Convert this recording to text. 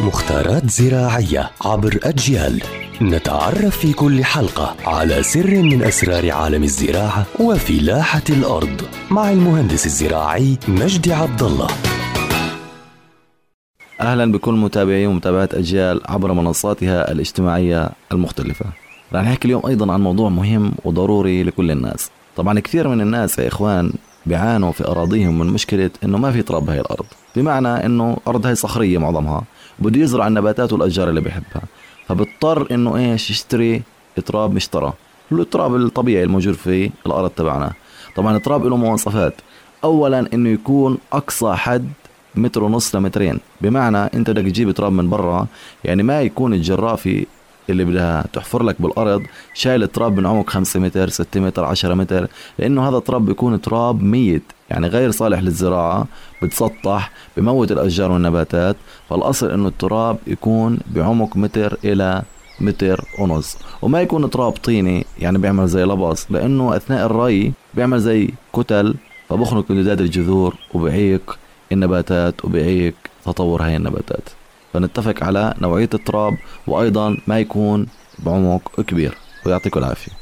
مختارات زراعية عبر أجيال نتعرف في كل حلقة على سر من أسرار عالم الزراعة وفلاحة الأرض مع المهندس الزراعي مجدي عبد الله أهلا بكل متابعي ومتابعات أجيال عبر منصاتها الاجتماعية المختلفة. رح نحكي اليوم أيضا عن موضوع مهم وضروري لكل الناس. طبعا كثير من الناس يا إخوان بيعانوا في أراضيهم من مشكلة إنه ما في تراب بهي الأرض، بمعنى إنه أرض هي صخرية معظمها، بده يزرع النباتات والأشجار اللي بيحبها، فبضطر إنه إيش؟ يشتري تراب مشترى، التراب الطبيعي الموجود في الأرض تبعنا. طبعا التراب له مواصفات، اولا إنه يكون أقصى حد متر ونص لمترين. بمعنى أنت بدك تجيب تراب من برا يعني ما يكون الجرافي اللي بدها تحفر لك بالأرض شايل تراب من عمق 5 متر 6 متر 10 متر لأنه هذا التراب بيكون تراب ميت يعني غير صالح للزراعة بتسطح بموت الأشجار والنباتات فالأصل إنه التراب يكون بعمق متر إلى متر ونص. وما يكون تراب طيني يعني بيعمل زي لبص لأنه أثناء الري بيعمل زي كتل فبخنق امتداد الجذور وبعيق النباتات وبعيق تطور هاي النباتات. فنتفق على نوعية التراب وأيضا ما يكون بعمق كبير. ويعطيكم العافية.